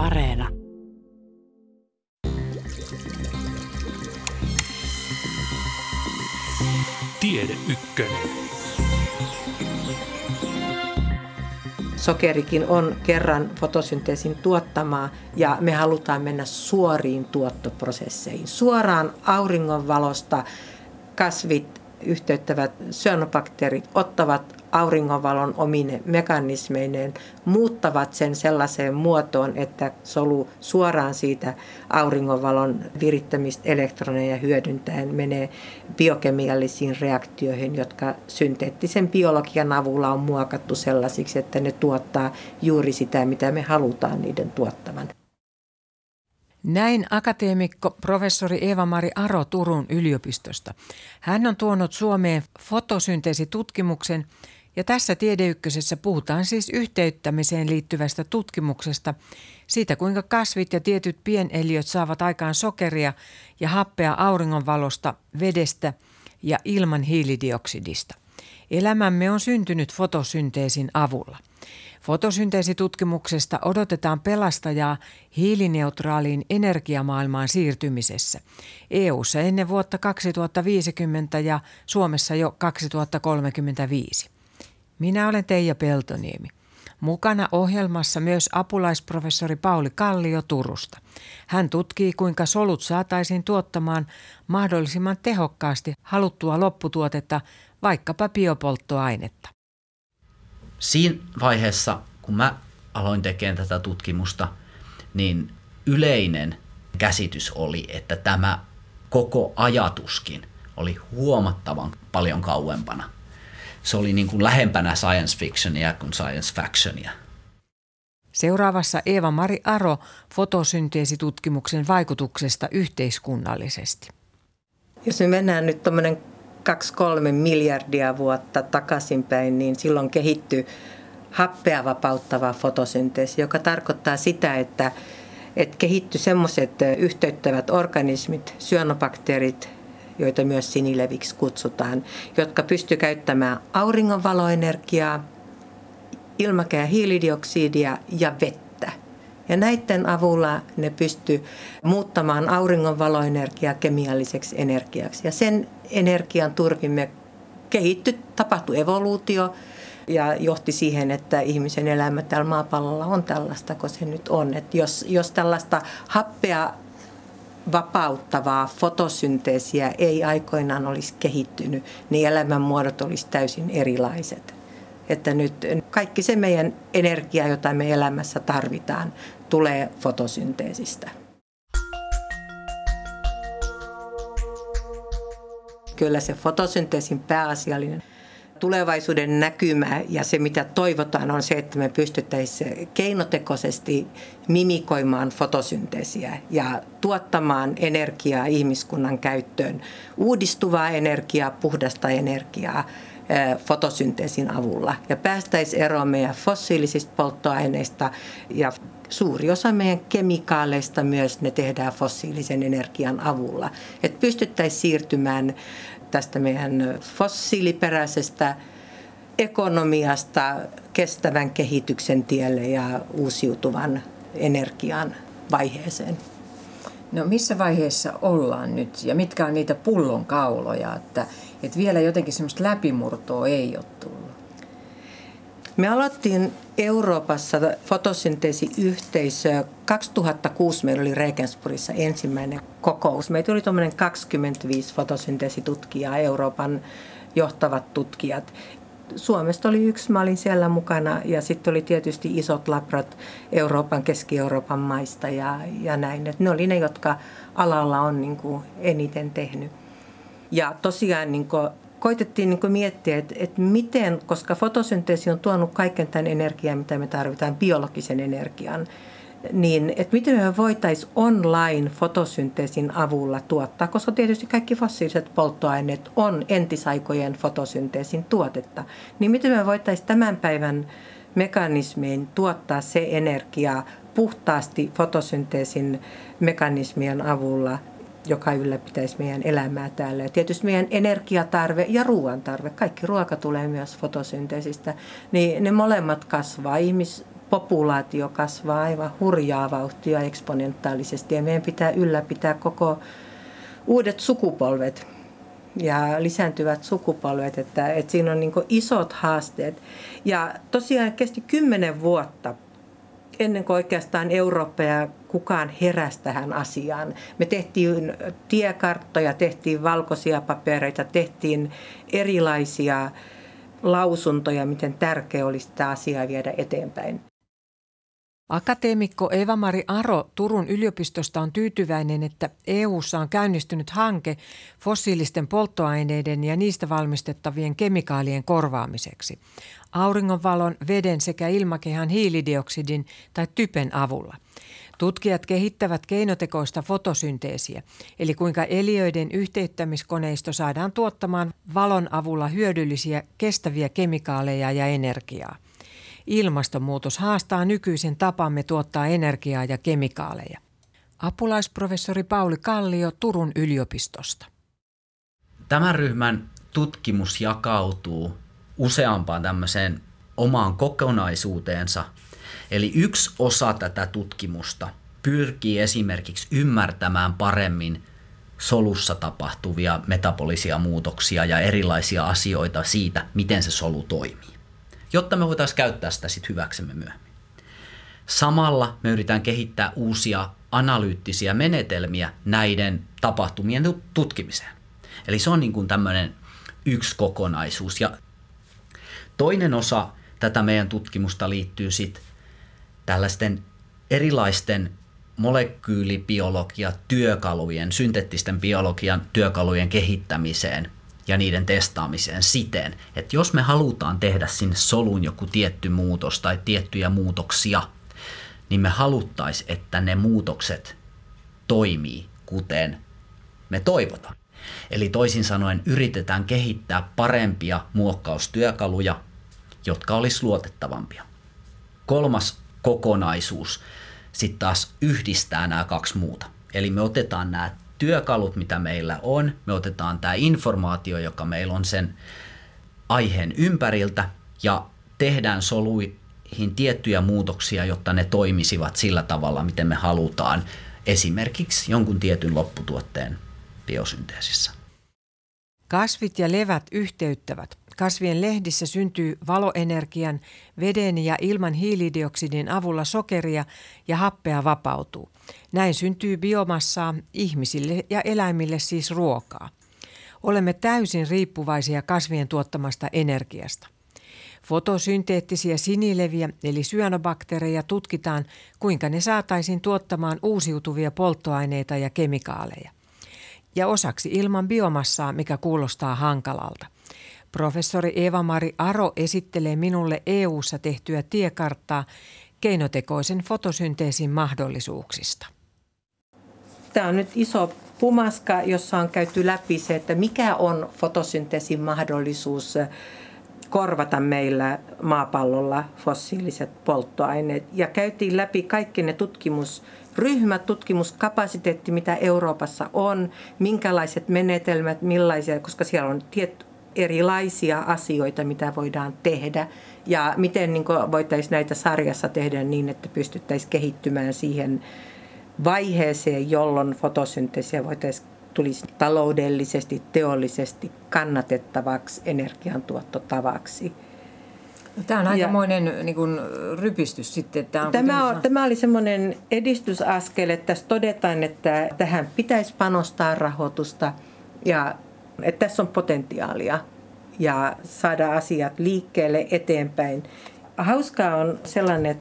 Areena. Tiede Ykkönen. Sokerikin on kerran fotosynteesin tuottamaa ja me halutaan mennä suoriin tuottoprosesseihin. Suoraan auringonvalosta kasvit yhteyttävät syönobakteerit ottavat auringonvalon omine mekanismeineen, muuttavat sen sellaiseen muotoon, että solu suoraan siitä auringonvalon virittämistä elektroneja hyödyntäen menee biokemiallisiin reaktioihin, jotka synteettisen biologian avulla on muokattu sellaisiksi, että ne tuottaa juuri sitä, mitä me halutaan niiden tuottavan. Näin akateemikko professori Eeva-Mari Aro Turun yliopistosta. Hän on tuonut Suomeen fotosynteesitutkimuksen ja tässä Tiedeykkösessä puhutaan siis yhteyttämiseen liittyvästä tutkimuksesta, siitä kuinka kasvit ja tietyt pieneliöt saavat aikaan sokeria ja happea auringonvalosta, vedestä ja ilman hiilidioksidista. Elämämme on syntynyt fotosynteesin avulla. Fotosynteesitutkimuksesta odotetaan pelastajaa hiilineutraaliin energiamaailmaan siirtymisessä. EU:ssa ennen vuotta 2050 ja Suomessa jo 2035. Minä olen Teija Peltoniemi. Mukana ohjelmassa myös apulaisprofessori Pauli Kallio Turusta. Hän tutkii, kuinka solut saataisiin tuottamaan mahdollisimman tehokkaasti haluttua lopputuotetta, vaikkapa biopolttoainetta. Siinä vaiheessa, kun mä aloin tekemään tätä tutkimusta, niin yleinen käsitys oli, että tämä koko ajatuskin oli huomattavan paljon kauempana – se oli niin kuin lähempänä science fictionia kuin science factionia. Seuraavassa Eeva-Mari Aro fotosynteesitutkimuksen vaikutuksesta yhteiskunnallisesti. Jos me mennään nyt tuommoinen 2-3 miljardia vuotta takaisinpäin, niin silloin kehittyy happea vapauttava fotosynteesi, joka tarkoittaa sitä, että, että kehittyi semmoiset yhteyttävät organismit, syönobakteerit, joita myös sinileviksi kutsutaan, jotka pysty käyttämään auringonvaloenergiaa, ilmakehä hiilidioksidia ja vettä. Ja näiden avulla ne pysty muuttamaan auringonvaloenergiaa kemialliseksi energiaksi. Ja sen energian turvimme kehittyi, tapahtui evoluutio ja johti siihen, että ihmisen elämä täällä maapallolla on tällaista, kun se nyt on. Että jos, jos tällaista happea vapauttavaa fotosynteesiä ei aikoinaan olisi kehittynyt, niin elämänmuodot olisi täysin erilaiset. Että nyt kaikki se meidän energia, jota me elämässä tarvitaan, tulee fotosynteesistä. Kyllä se fotosynteesin pääasiallinen tulevaisuuden näkymä ja se, mitä toivotaan, on se, että me pystyttäisiin keinotekoisesti mimikoimaan fotosynteesiä ja tuottamaan energiaa ihmiskunnan käyttöön. Uudistuvaa energiaa, puhdasta energiaa fotosynteesin avulla ja päästäisiin eroon meidän fossiilisista polttoaineista ja suuri osa meidän kemikaaleista myös ne tehdään fossiilisen energian avulla. Että pystyttäisiin siirtymään tästä meidän fossiiliperäisestä ekonomiasta kestävän kehityksen tielle ja uusiutuvan energian vaiheeseen. No missä vaiheessa ollaan nyt ja mitkä on niitä pullonkauloja, että, että vielä jotenkin semmoista läpimurtoa ei ole tullut? Me aloittiin Euroopassa fotosynteesiyhteisö. 2006 meillä oli Regensburgissa ensimmäinen kokous. Meitä oli tuommoinen 25 fotosynteesitutkijaa, Euroopan johtavat tutkijat. Suomesta oli yksi, mä olin siellä mukana ja sitten oli tietysti isot labrat Euroopan, Keski-Euroopan maista ja, ja näin. Et ne oli ne, jotka alalla on niin kuin eniten tehnyt. Ja tosiaan niin kuin koitettiin niin miettiä, että, että miten, koska fotosynteesi on tuonut kaiken tämän energian, mitä me tarvitaan, biologisen energian, niin että miten me voitaisiin online fotosynteesin avulla tuottaa, koska tietysti kaikki fossiiliset polttoaineet on entisaikojen fotosynteesin tuotetta, niin miten me voitaisiin tämän päivän mekanismiin tuottaa se energia puhtaasti fotosynteesin mekanismien avulla joka ylläpitäisi meidän elämää täällä. Ja tietysti meidän energiatarve ja ruoantarve, kaikki ruoka tulee myös fotosynteesistä, niin ne molemmat kasvaa. Ihmis, populaatio kasvaa aivan hurjaa vauhtia eksponentaalisesti ja meidän pitää ylläpitää koko uudet sukupolvet ja lisääntyvät sukupolvet, että, että siinä on niin isot haasteet. Ja tosiaan kesti kymmenen vuotta ennen kuin oikeastaan Eurooppa ja kukaan heräsi tähän asiaan. Me tehtiin tiekarttoja, tehtiin valkoisia papereita, tehtiin erilaisia lausuntoja, miten tärkeä olisi tämä asia viedä eteenpäin. Akateemikko Eva-Mari Aro Turun yliopistosta on tyytyväinen, että EU:ssa on käynnistynyt hanke fossiilisten polttoaineiden ja niistä valmistettavien kemikaalien korvaamiseksi. Auringonvalon, veden sekä ilmakehän hiilidioksidin tai typen avulla. Tutkijat kehittävät keinotekoista fotosynteesiä, eli kuinka eliöiden yhteyttämiskoneisto saadaan tuottamaan valon avulla hyödyllisiä kestäviä kemikaaleja ja energiaa. Ilmastonmuutos haastaa nykyisen tapamme tuottaa energiaa ja kemikaaleja. Apulaisprofessori Pauli Kallio Turun yliopistosta. Tämän ryhmän tutkimus jakautuu useampaan tämmöiseen omaan kokonaisuuteensa. Eli yksi osa tätä tutkimusta pyrkii esimerkiksi ymmärtämään paremmin solussa tapahtuvia metabolisia muutoksia ja erilaisia asioita siitä, miten se solu toimii jotta me voitaisiin käyttää sitä sitten hyväksemme myöhemmin. Samalla me yritetään kehittää uusia analyyttisiä menetelmiä näiden tapahtumien tutkimiseen. Eli se on niin kuin tämmöinen yksi kokonaisuus. Ja toinen osa tätä meidän tutkimusta liittyy sitten tällaisten erilaisten molekyylibiologia työkalujen, synteettisten biologian työkalujen kehittämiseen – ja niiden testaamiseen siten, että jos me halutaan tehdä sinne soluun joku tietty muutos tai tiettyjä muutoksia, niin me haluttaisiin, että ne muutokset toimii kuten me toivotaan. Eli toisin sanoen yritetään kehittää parempia muokkaustyökaluja, jotka olisi luotettavampia. Kolmas kokonaisuus sitten taas yhdistää nämä kaksi muuta. Eli me otetaan nämä työkalut, mitä meillä on, me otetaan tämä informaatio, joka meillä on sen aiheen ympäriltä ja tehdään soluihin tiettyjä muutoksia, jotta ne toimisivat sillä tavalla, miten me halutaan esimerkiksi jonkun tietyn lopputuotteen biosynteesissä. Kasvit ja levät yhteyttävät. Kasvien lehdissä syntyy valoenergian, veden ja ilman hiilidioksidin avulla sokeria ja happea vapautuu. Näin syntyy biomassaa ihmisille ja eläimille siis ruokaa. Olemme täysin riippuvaisia kasvien tuottamasta energiasta. Fotosynteettisiä sinileviä eli syönobakteereja tutkitaan, kuinka ne saataisiin tuottamaan uusiutuvia polttoaineita ja kemikaaleja. Ja osaksi ilman biomassaa, mikä kuulostaa hankalalta. Professori Eeva-Mari Aro esittelee minulle EU-ssa tehtyä tiekarttaa keinotekoisen fotosynteesin mahdollisuuksista. Tämä on nyt iso pumaska, jossa on käyty läpi se, että mikä on fotosynteesin mahdollisuus korvata meillä maapallolla fossiiliset polttoaineet. Ja käytiin läpi kaikki ne tutkimusryhmät, tutkimuskapasiteetti, mitä Euroopassa on, minkälaiset menetelmät, millaisia, koska siellä on tiet, erilaisia asioita, mitä voidaan tehdä. Ja miten niin voitaisiin näitä sarjassa tehdä niin, että pystyttäisiin kehittymään siihen vaiheeseen, jolloin fotosynteesiä voitaisiin tulisi taloudellisesti, teollisesti kannatettavaksi energiantuottotavaksi. No, tämä on aikamoinen ja, niin kuin, rypistys sitten. Tämä, on tämä, on, tämä oli semmoinen edistysaskel, että tässä todetaan, että tähän pitäisi panostaa rahoitusta ja että tässä on potentiaalia ja saada asiat liikkeelle eteenpäin. Hauskaa on sellainen,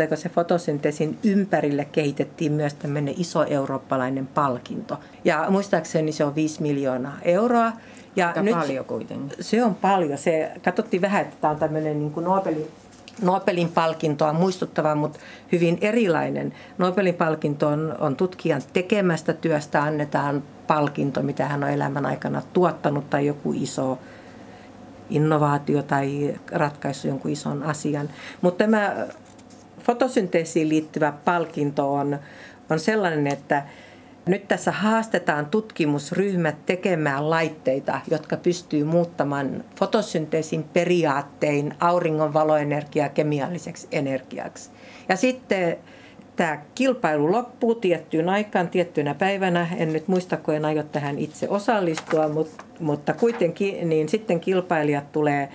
että se fotosynteesin ympärille kehitettiin myös tämmöinen iso eurooppalainen palkinto. Ja muistaakseni se on 5 miljoonaa euroa. Ja Aika nyt paljon kuitenkin. Se on paljon. Se, katsottiin vähän, että tämä on tämmöinen niin kuin Nobelin, Nobelin palkintoa muistuttava, mutta hyvin erilainen. Nobelin palkinto on, on tutkijan tekemästä työstä, annetaan palkinto, mitä hän on elämän aikana tuottanut tai joku iso innovaatio tai ratkaisu jonkun ison asian. Mutta tämä fotosynteesiin liittyvä palkinto on, on sellainen, että Nyt tässä haastetaan tutkimusryhmät tekemään laitteita, jotka pystyy muuttamaan fotosynteesin periaattein auringon valoenergiaa kemialliseksi energiaksi. Ja sitten tämä kilpailu loppuu tiettyyn aikaan, tiettynä päivänä. En nyt muista, kun en aio tähän itse osallistua, mutta, mutta kuitenkin niin sitten kilpailijat tulee,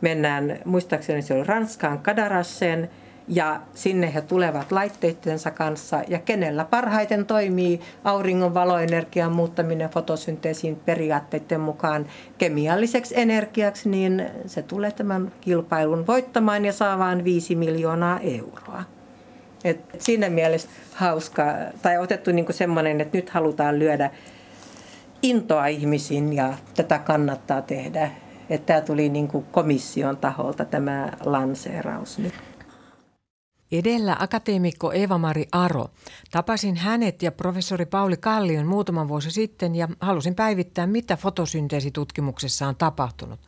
mennään, muistaakseni se oli Ranskaan Kadarasseen, ja sinne he tulevat laitteittensa kanssa ja kenellä parhaiten toimii auringon valoenergian muuttaminen fotosynteesin periaatteiden mukaan kemialliseksi energiaksi, niin se tulee tämän kilpailun voittamaan ja saa vain 5 miljoonaa euroa. Et siinä mielessä hauska, tai otettu niinku semmoinen, että nyt halutaan lyödä intoa ihmisiin ja tätä kannattaa tehdä. Että tämä tuli niinku komission taholta tämä lanseeraus nyt. Edellä akateemikko Eva-Mari Aro. Tapasin hänet ja professori Pauli Kallion muutaman vuosi sitten ja halusin päivittää, mitä fotosynteesitutkimuksessa on tapahtunut.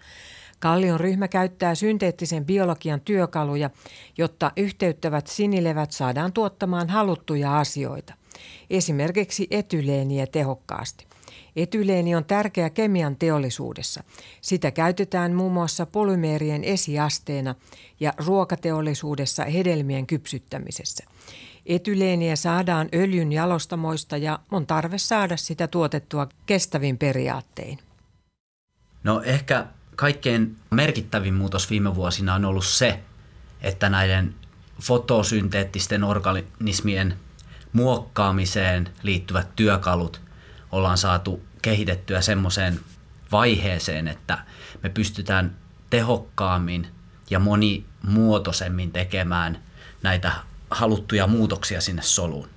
Kallion ryhmä käyttää synteettisen biologian työkaluja, jotta yhteyttävät sinilevät saadaan tuottamaan haluttuja asioita, esimerkiksi etyleeniä tehokkaasti. Etyleeni on tärkeä kemian teollisuudessa. Sitä käytetään muun muassa polymeerien esiasteena ja ruokateollisuudessa hedelmien kypsyttämisessä. Etyleeniä saadaan öljyn jalostamoista ja on tarve saada sitä tuotettua kestävin periaattein. No ehkä kaikkein merkittävin muutos viime vuosina on ollut se, että näiden fotosynteettisten organismien muokkaamiseen liittyvät työkalut ollaan saatu kehitettyä semmoiseen vaiheeseen, että me pystytään tehokkaammin ja monimuotoisemmin tekemään näitä haluttuja muutoksia sinne soluun.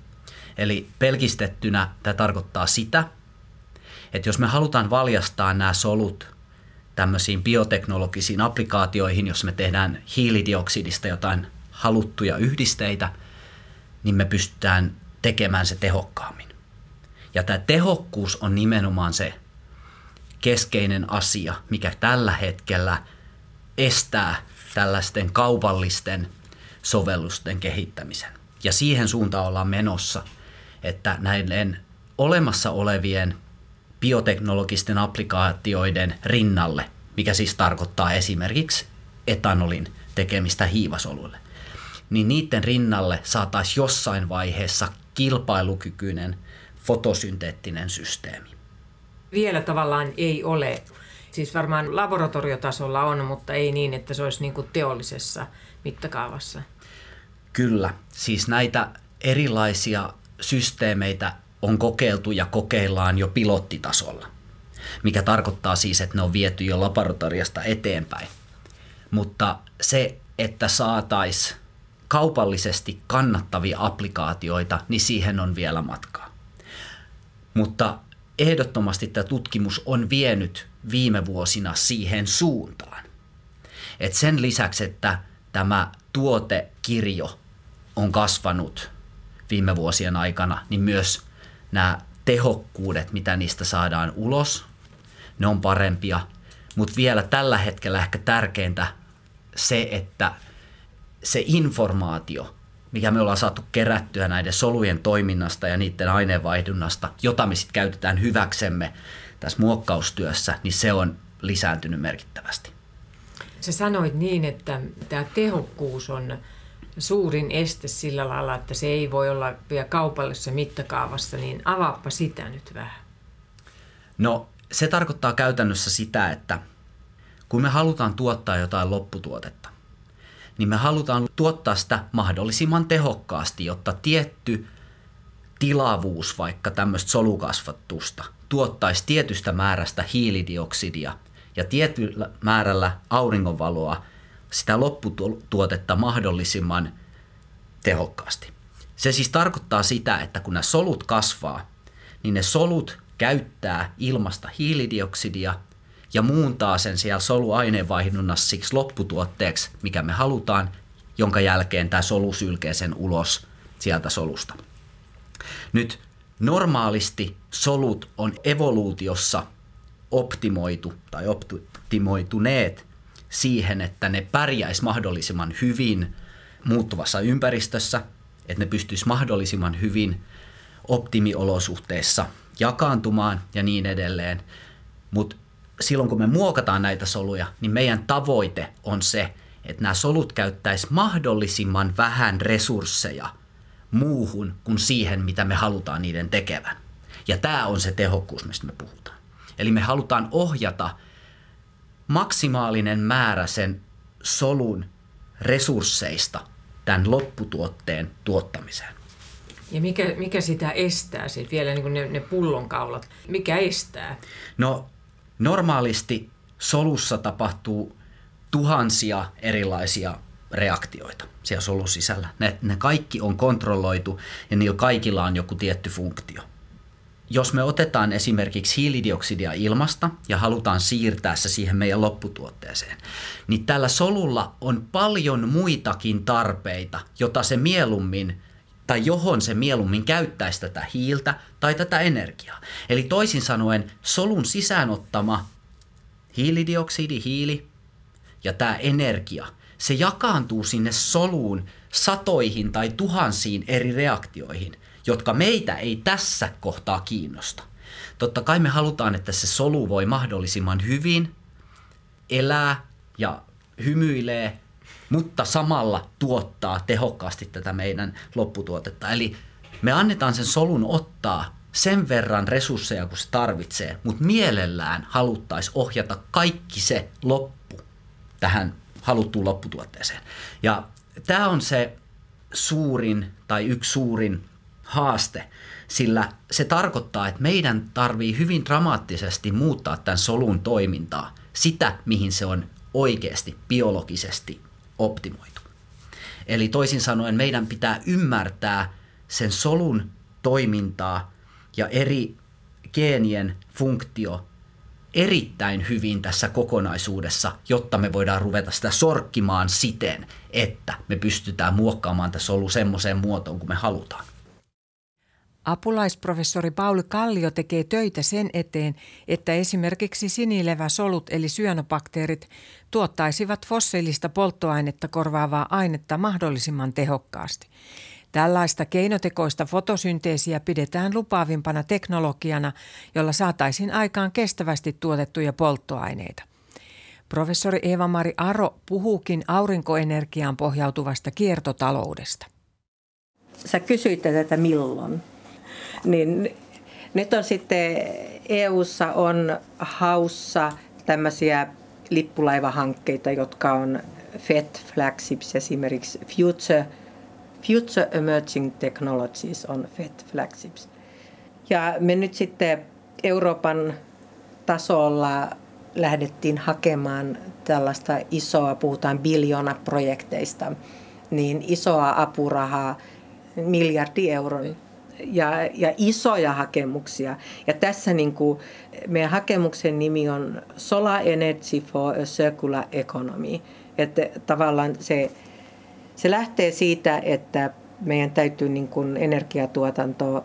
Eli pelkistettynä tämä tarkoittaa sitä, että jos me halutaan valjastaa nämä solut tämmöisiin bioteknologisiin applikaatioihin, jos me tehdään hiilidioksidista jotain haluttuja yhdisteitä, niin me pystytään tekemään se tehokkaammin. Ja tämä tehokkuus on nimenomaan se keskeinen asia, mikä tällä hetkellä estää tällaisten kaupallisten sovellusten kehittämisen. Ja siihen suuntaan ollaan menossa, että näiden olemassa olevien bioteknologisten applikaatioiden rinnalle, mikä siis tarkoittaa esimerkiksi etanolin tekemistä hiivasoluille, niin niiden rinnalle saataisiin jossain vaiheessa kilpailukykyinen fotosynteettinen systeemi. Vielä tavallaan ei ole. Siis varmaan laboratoriotasolla on, mutta ei niin, että se olisi niin kuin teollisessa mittakaavassa. Kyllä, siis näitä erilaisia systeemeitä on kokeiltu ja kokeillaan jo pilottitasolla, mikä tarkoittaa siis, että ne on viety jo laboratoriasta eteenpäin. Mutta se, että saataisiin kaupallisesti kannattavia applikaatioita, niin siihen on vielä matkaa. Mutta ehdottomasti tämä tutkimus on vienyt viime vuosina siihen suuntaan. Et sen lisäksi, että tämä tuotekirjo on kasvanut viime vuosien aikana, niin myös nämä tehokkuudet, mitä niistä saadaan ulos, ne on parempia. Mutta vielä tällä hetkellä ehkä tärkeintä se, että se informaatio, mikä me ollaan saatu kerättyä näiden solujen toiminnasta ja niiden aineenvaihdunnasta, jota me sitten käytetään hyväksemme tässä muokkaustyössä, niin se on lisääntynyt merkittävästi. Sä sanoit niin, että tämä tehokkuus on suurin este sillä lailla, että se ei voi olla vielä kaupallisessa mittakaavassa, niin avaappa sitä nyt vähän. No se tarkoittaa käytännössä sitä, että kun me halutaan tuottaa jotain lopputuotetta, niin me halutaan tuottaa sitä mahdollisimman tehokkaasti, jotta tietty tilavuus vaikka tämmöistä solukasvattusta tuottaisi tietystä määrästä hiilidioksidia ja tietyllä määrällä auringonvaloa sitä lopputuotetta mahdollisimman tehokkaasti. Se siis tarkoittaa sitä, että kun nämä solut kasvaa, niin ne solut käyttää ilmasta hiilidioksidia ja muuntaa sen siellä soluaineenvaihdunnassa siksi lopputuotteeksi, mikä me halutaan, jonka jälkeen tämä solu sylkee sen ulos sieltä solusta. Nyt normaalisti solut on evoluutiossa optimoitu tai optimoituneet siihen, että ne pärjäisi mahdollisimman hyvin muuttuvassa ympäristössä, että ne pystyisi mahdollisimman hyvin optimiolosuhteissa jakaantumaan ja niin edelleen. Mutta silloin kun me muokataan näitä soluja, niin meidän tavoite on se, että nämä solut käyttäisi mahdollisimman vähän resursseja muuhun kuin siihen, mitä me halutaan niiden tekevän. Ja tämä on se tehokkuus, mistä me puhutaan. Eli me halutaan ohjata maksimaalinen määrä sen solun resursseista tämän lopputuotteen tuottamiseen. Ja mikä, mikä sitä estää sitten vielä niin kuin ne, ne pullonkaulat? Mikä estää? No normaalisti solussa tapahtuu tuhansia erilaisia reaktioita siellä solun sisällä. Ne, ne kaikki on kontrolloitu ja niillä kaikilla on joku tietty funktio. Jos me otetaan esimerkiksi hiilidioksidia ilmasta ja halutaan siirtää se siihen meidän lopputuotteeseen, niin tällä solulla on paljon muitakin tarpeita, jota se mieluummin tai johon se mieluummin käyttäisi tätä hiiltä tai tätä energiaa. Eli toisin sanoen solun sisäänottama hiilidioksidi, hiili ja tämä energia, se jakaantuu sinne soluun satoihin tai tuhansiin eri reaktioihin, jotka meitä ei tässä kohtaa kiinnosta. Totta kai me halutaan, että se solu voi mahdollisimman hyvin elää ja hymyilee mutta samalla tuottaa tehokkaasti tätä meidän lopputuotetta. Eli me annetaan sen solun ottaa sen verran resursseja kuin se tarvitsee, mutta mielellään haluttaisiin ohjata kaikki se loppu tähän haluttuun lopputuotteeseen. Ja tämä on se suurin tai yksi suurin haaste, sillä se tarkoittaa, että meidän tarvii hyvin dramaattisesti muuttaa tämän solun toimintaa, sitä mihin se on oikeasti biologisesti optimoitu. Eli toisin sanoen meidän pitää ymmärtää sen solun toimintaa ja eri geenien funktio erittäin hyvin tässä kokonaisuudessa, jotta me voidaan ruveta sitä sorkkimaan siten, että me pystytään muokkaamaan tämä solu semmoiseen muotoon kuin me halutaan. Apulaisprofessori Pauli Kallio tekee töitä sen eteen, että esimerkiksi sinileväsolut eli syönobakteerit tuottaisivat fossiilista polttoainetta korvaavaa ainetta mahdollisimman tehokkaasti. Tällaista keinotekoista fotosynteesiä pidetään lupaavimpana teknologiana, jolla saataisiin aikaan kestävästi tuotettuja polttoaineita. Professori Eeva-Mari Aro puhuukin aurinkoenergiaan pohjautuvasta kiertotaloudesta. Sä kysyit tätä milloin? Niin nyt on sitten EU:ssa on haussa tämmöisiä lippulaivahankkeita, jotka on FET Flagships esimerkiksi Future, Future Emerging Technologies on FET Flagships. Ja me nyt sitten Euroopan tasolla lähdettiin hakemaan tällaista isoa, puhutaan biljoona-projekteista, niin isoa apurahaa, miljardi euron ja, ja isoja hakemuksia. Ja tässä niin kuin, meidän hakemuksen nimi on Solar Energy for a Circular Economy. Että tavallaan se, se lähtee siitä, että meidän täytyy niin kuin energiatuotanto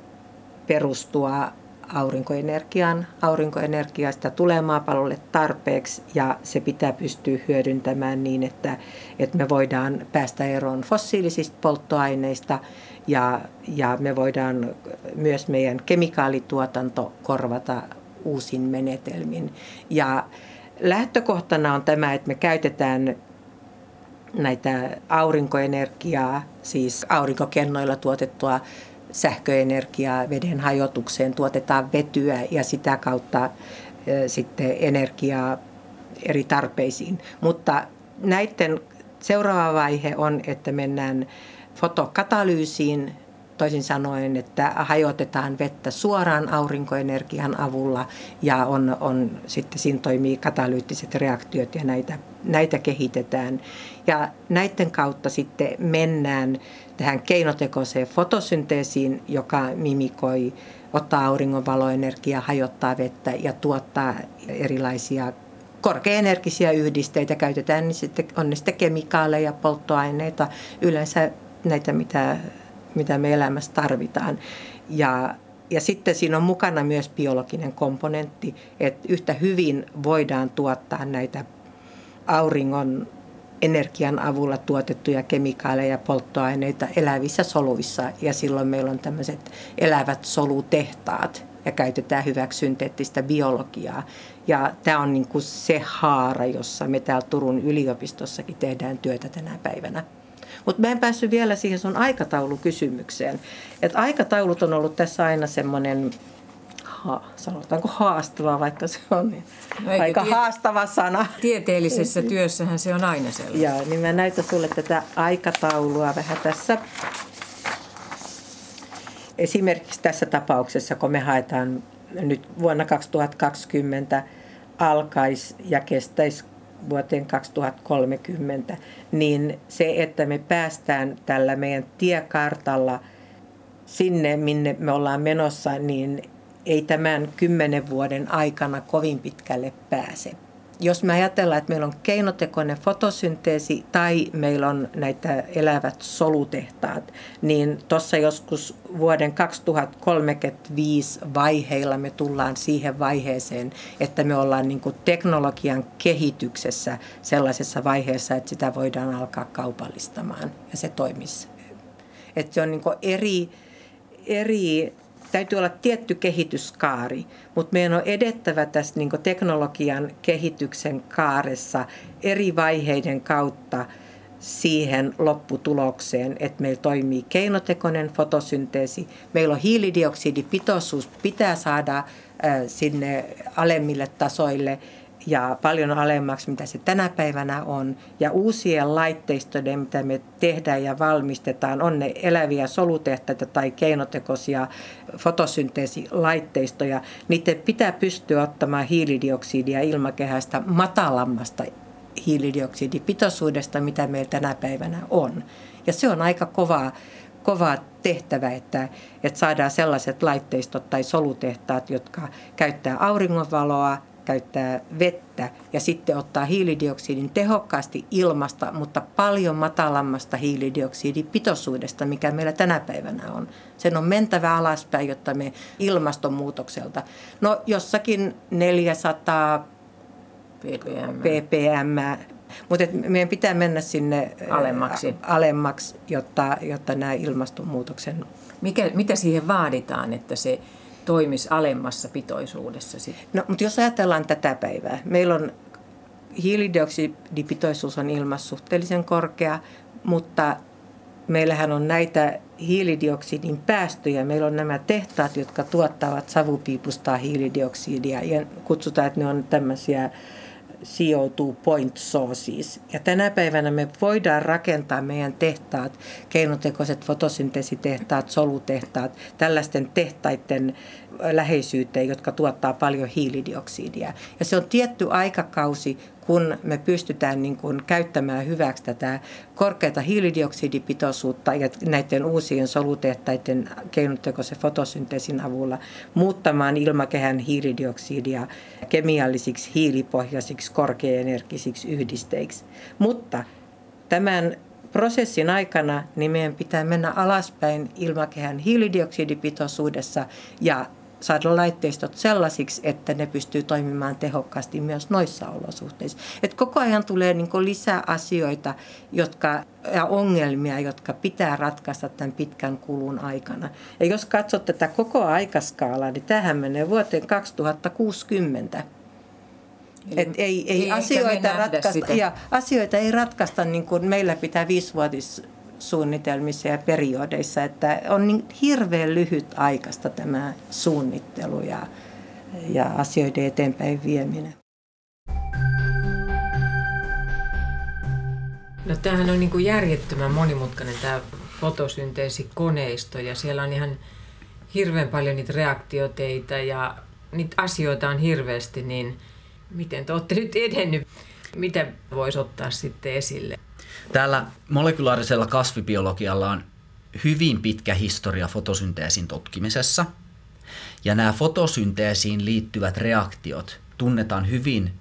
perustua aurinkoenergiaan. Aurinkoenergiasta tulee maapallolle tarpeeksi ja se pitää pystyä hyödyntämään niin, että, että me voidaan päästä eroon fossiilisista polttoaineista ja, ja me voidaan myös meidän kemikaalituotanto korvata uusin menetelmin. Ja lähtökohtana on tämä, että me käytetään näitä aurinkoenergiaa, siis aurinkokennoilla tuotettua sähköenergiaa veden hajotukseen, tuotetaan vetyä ja sitä kautta sitten energiaa eri tarpeisiin. Mutta näiden seuraava vaihe on, että mennään fotokatalyysiin, toisin sanoen, että hajotetaan vettä suoraan aurinkoenergian avulla ja on, on, sitten siinä toimii katalyyttiset reaktiot ja näitä, näitä kehitetään. Ja näiden kautta sitten mennään tähän keinotekoiseen fotosynteesiin, joka mimikoi, ottaa auringonvaloenergiaa, hajottaa vettä ja tuottaa erilaisia korkeaenergisiä yhdisteitä. Käytetään niin sitten, on ne sitten kemikaaleja, polttoaineita, yleensä näitä, mitä, mitä me elämässä tarvitaan. Ja, ja sitten siinä on mukana myös biologinen komponentti, että yhtä hyvin voidaan tuottaa näitä auringon energian avulla tuotettuja kemikaaleja ja polttoaineita elävissä soluissa. Ja silloin meillä on tämmöiset elävät solutehtaat ja käytetään hyväksi synteettistä biologiaa. Ja tämä on niin kuin se haara, jossa me täällä Turun yliopistossakin tehdään työtä tänä päivänä. Mutta mä en päässyt vielä siihen sun aikataulukysymykseen. Et aikataulut on ollut tässä aina semmoinen ha, sanotaanko haastava, vaikka se on niin no aika tiete- haastava sana. Tieteellisessä työssähän se on aina sellainen. Joo, niin mä näytän sulle tätä aikataulua vähän tässä. Esimerkiksi tässä tapauksessa, kun me haetaan nyt vuonna 2020 alkaisi ja kestäisi vuoteen 2030, niin se, että me päästään tällä meidän tiekartalla sinne, minne me ollaan menossa, niin ei tämän kymmenen vuoden aikana kovin pitkälle pääse. Jos me ajatellaan, että meillä on keinotekoinen fotosynteesi tai meillä on näitä elävät solutehtaat, niin tuossa joskus vuoden 2035 vaiheilla me tullaan siihen vaiheeseen, että me ollaan niin kuin teknologian kehityksessä sellaisessa vaiheessa, että sitä voidaan alkaa kaupallistamaan ja se toimisi. Että se on niin eri, eri täytyy olla tietty kehityskaari, mutta meidän on edettävä tässä niin teknologian kehityksen kaaressa eri vaiheiden kautta siihen lopputulokseen, että meillä toimii keinotekoinen fotosynteesi, meillä on hiilidioksidipitoisuus, pitää saada sinne alemmille tasoille – ja paljon alemmaksi, mitä se tänä päivänä on. Ja uusien laitteistojen, mitä me tehdään ja valmistetaan, on ne eläviä solutehtaita tai keinotekoisia fotosynteesilaitteistoja. Niiden pitää pystyä ottamaan hiilidioksidia ilmakehästä matalammasta hiilidioksidipitoisuudesta, mitä meillä tänä päivänä on. Ja se on aika kovaa, kova tehtävä, että, että saadaan sellaiset laitteistot tai solutehtaat, jotka käyttää auringonvaloa, käyttää vettä ja sitten ottaa hiilidioksidin tehokkaasti ilmasta, mutta paljon matalammasta hiilidioksidipitoisuudesta, mikä meillä tänä päivänä on. Sen on mentävä alaspäin, jotta me ilmastonmuutokselta, no jossakin 400 ppm, ppm mutta meidän pitää mennä sinne alemmaksi, alemmaksi jotta, jotta nämä ilmastonmuutoksen... Mikä, mitä siihen vaaditaan, että se toimisi alemmassa pitoisuudessa? No, mutta jos ajatellaan tätä päivää, meillä on hiilidioksidipitoisuus on ilmassa suhteellisen korkea, mutta meillähän on näitä hiilidioksidin päästöjä. Meillä on nämä tehtaat, jotka tuottavat savupiipusta hiilidioksidia ja kutsutaan, että ne on tämmöisiä sijoituu point sources. Ja tänä päivänä me voidaan rakentaa meidän tehtaat, keinotekoiset fotosynteesitehtaat, solutehtaat, tällaisten tehtaiden läheisyyteen, jotka tuottaa paljon hiilidioksidia. Ja se on tietty aikakausi, kun me pystytään niin kuin käyttämään hyväksi tätä korkeata hiilidioksidipitoisuutta ja näiden uusien solutehtaiden keinotekoisen fotosynteesin avulla muuttamaan ilmakehän hiilidioksidia kemiallisiksi hiilipohjaisiksi korkeaenergisiksi yhdisteiksi. Mutta tämän prosessin aikana niin meidän pitää mennä alaspäin ilmakehän hiilidioksidipitoisuudessa ja saada laitteistot sellaisiksi, että ne pystyy toimimaan tehokkaasti myös noissa olosuhteissa. Et koko ajan tulee niin lisää asioita jotka, ja ongelmia, jotka pitää ratkaista tämän pitkän kulun aikana. Ja jos katsot tätä koko aikaskaalaa, niin tähän menee vuoteen 2060. Et ei, ei, asioita, ratkaista, ja asioita ei ratkaista niin kuin meillä pitää viisivuotis suunnitelmissa ja periodeissa, että on niin hirveän lyhyt aikaista tämä suunnittelu ja, ja asioiden eteenpäin vieminen. No tämähän on niin kuin järjettömän monimutkainen tämä fotosynteesikoneisto ja siellä on ihan hirveän paljon niitä reaktioteitä ja niitä asioita on hirveästi, niin miten te olette nyt edennyt? Mitä voisi ottaa sitten esille? Täällä molekulaarisella kasvibiologialla on hyvin pitkä historia fotosynteesin tutkimisessa. Ja nämä fotosynteesiin liittyvät reaktiot tunnetaan hyvin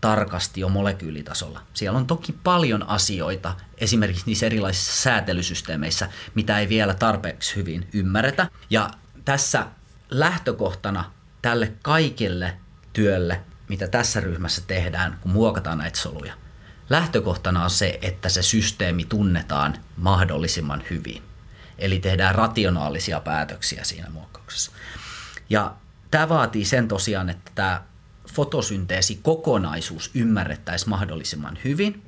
tarkasti jo molekyylitasolla. Siellä on toki paljon asioita, esimerkiksi niissä erilaisissa säätelysysteemeissä, mitä ei vielä tarpeeksi hyvin ymmärretä. Ja tässä lähtökohtana tälle kaikille työlle, mitä tässä ryhmässä tehdään, kun muokataan näitä soluja – lähtökohtana on se, että se systeemi tunnetaan mahdollisimman hyvin. Eli tehdään rationaalisia päätöksiä siinä muokkauksessa. Ja tämä vaatii sen tosiaan, että tämä fotosynteesi kokonaisuus ymmärrettäisiin mahdollisimman hyvin.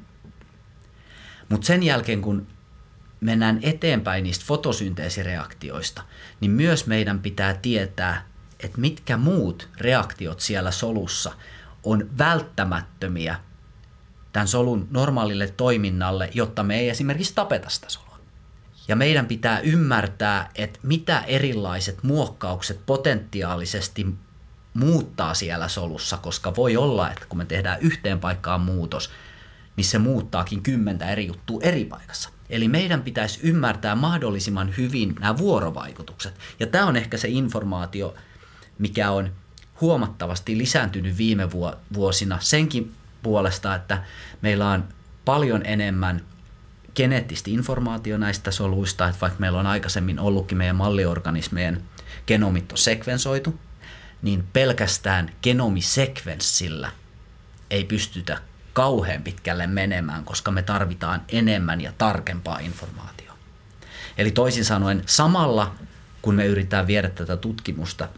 Mutta sen jälkeen, kun mennään eteenpäin niistä fotosynteesireaktioista, niin myös meidän pitää tietää, että mitkä muut reaktiot siellä solussa on välttämättömiä tämän solun normaalille toiminnalle, jotta me ei esimerkiksi tapeta sitä solua. Ja meidän pitää ymmärtää, että mitä erilaiset muokkaukset potentiaalisesti muuttaa siellä solussa, koska voi olla, että kun me tehdään yhteen paikkaan muutos, niin se muuttaakin kymmentä eri juttua eri paikassa. Eli meidän pitäisi ymmärtää mahdollisimman hyvin nämä vuorovaikutukset. Ja tämä on ehkä se informaatio, mikä on huomattavasti lisääntynyt viime vuosina senkin puolesta, että meillä on paljon enemmän geneettistä informaatio näistä soluista, että vaikka meillä on aikaisemmin ollutkin meidän malliorganismien genomit on sekvensoitu, niin pelkästään genomisekvenssillä ei pystytä kauhean pitkälle menemään, koska me tarvitaan enemmän ja tarkempaa informaatiota. Eli toisin sanoen samalla, kun me yritetään viedä tätä tutkimusta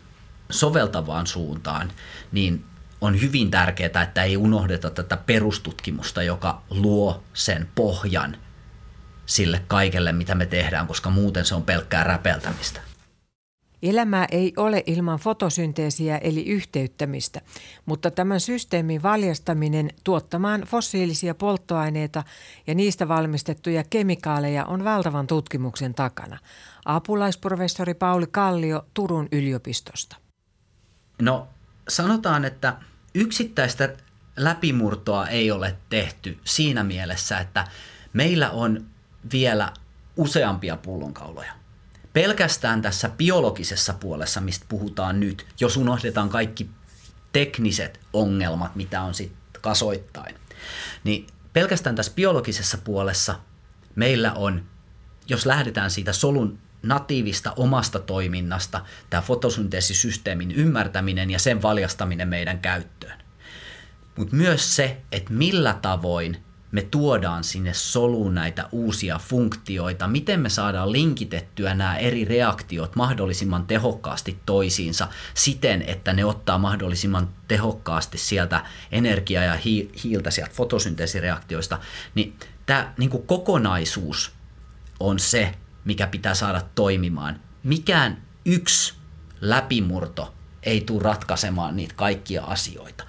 soveltavaan suuntaan, niin on hyvin tärkeää, että ei unohdeta tätä perustutkimusta, joka luo sen pohjan sille kaikelle, mitä me tehdään, koska muuten se on pelkkää räpeltämistä. Elämää ei ole ilman fotosynteesiä eli yhteyttämistä, mutta tämän systeemin valjastaminen tuottamaan fossiilisia polttoaineita ja niistä valmistettuja kemikaaleja on valtavan tutkimuksen takana. Apulaisprofessori Pauli Kallio Turun yliopistosta. No sanotaan, että yksittäistä läpimurtoa ei ole tehty siinä mielessä, että meillä on vielä useampia pullonkauloja. Pelkästään tässä biologisessa puolessa, mistä puhutaan nyt, jos unohdetaan kaikki tekniset ongelmat, mitä on sitten kasoittain, niin pelkästään tässä biologisessa puolessa meillä on, jos lähdetään siitä solun natiivista omasta toiminnasta, tämä fotosynteesisysteemin ymmärtäminen ja sen valjastaminen meidän käyttöön. Mutta myös se, että millä tavoin me tuodaan sinne soluun näitä uusia funktioita, miten me saadaan linkitettyä nämä eri reaktiot mahdollisimman tehokkaasti toisiinsa siten, että ne ottaa mahdollisimman tehokkaasti sieltä energiaa ja hiiltä sieltä fotosynteesireaktioista, niin tämä niin kokonaisuus on se, mikä pitää saada toimimaan. Mikään yksi läpimurto ei tule ratkaisemaan niitä kaikkia asioita.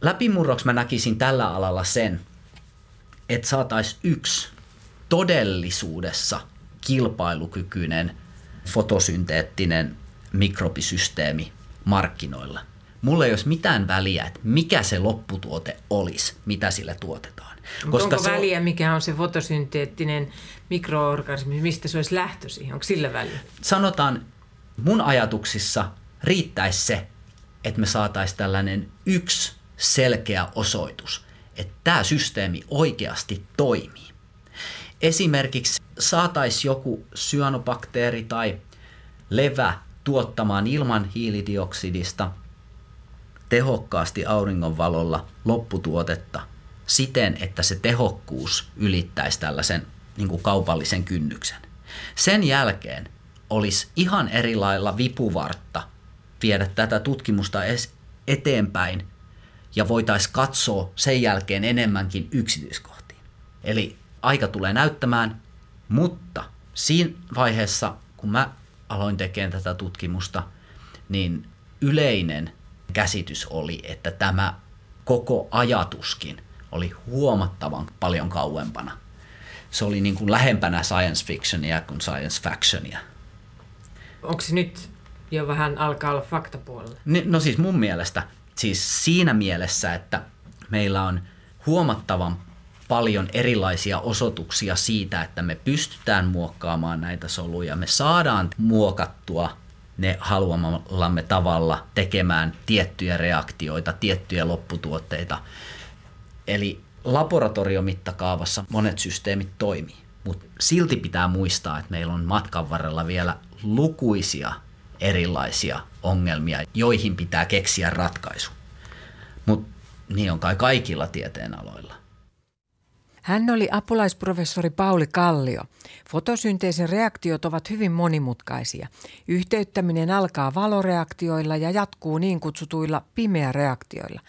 Läpimurroksi mä näkisin tällä alalla sen, että saataisiin yksi todellisuudessa kilpailukykyinen fotosynteettinen mikrobisysteemi markkinoilla. Mulla ei olisi mitään väliä, että mikä se lopputuote olisi, mitä sille tuotetaan. Koska onko se väliä, mikä on se fotosynteettinen mikroorganismi, mistä se olisi lähtösi? Onko sillä väliä? Sanotaan, mun ajatuksissa riittäisi se, että me saataisiin tällainen yksi selkeä osoitus – että tämä systeemi oikeasti toimii. Esimerkiksi saataisiin joku syanobakteeri tai levä tuottamaan ilman hiilidioksidista tehokkaasti auringonvalolla lopputuotetta siten, että se tehokkuus ylittäisi tällaisen niin kuin kaupallisen kynnyksen. Sen jälkeen olisi ihan eri lailla vipuvartta viedä tätä tutkimusta eteenpäin ja voitaisiin katsoa sen jälkeen enemmänkin yksityiskohtiin. Eli aika tulee näyttämään, mutta siinä vaiheessa, kun mä aloin tekemään tätä tutkimusta, niin yleinen käsitys oli, että tämä koko ajatuskin oli huomattavan paljon kauempana. Se oli niin kuin lähempänä science fictionia kuin science factionia. Onko se nyt jo vähän alkaa olla faktapuolella? No siis mun mielestä Siis siinä mielessä, että meillä on huomattavan paljon erilaisia osoituksia siitä, että me pystytään muokkaamaan näitä soluja. Me saadaan muokattua ne haluamallamme tavalla tekemään tiettyjä reaktioita, tiettyjä lopputuotteita. Eli laboratoriomittakaavassa monet systeemit toimii, mutta silti pitää muistaa, että meillä on matkan varrella vielä lukuisia erilaisia ongelmia, joihin pitää keksiä ratkaisu. Mutta niin on kai kaikilla tieteenaloilla. Hän oli apulaisprofessori Pauli Kallio. Fotosynteesin reaktiot ovat hyvin monimutkaisia. Yhteyttäminen alkaa valoreaktioilla ja jatkuu niin kutsutuilla pimeäreaktioilla.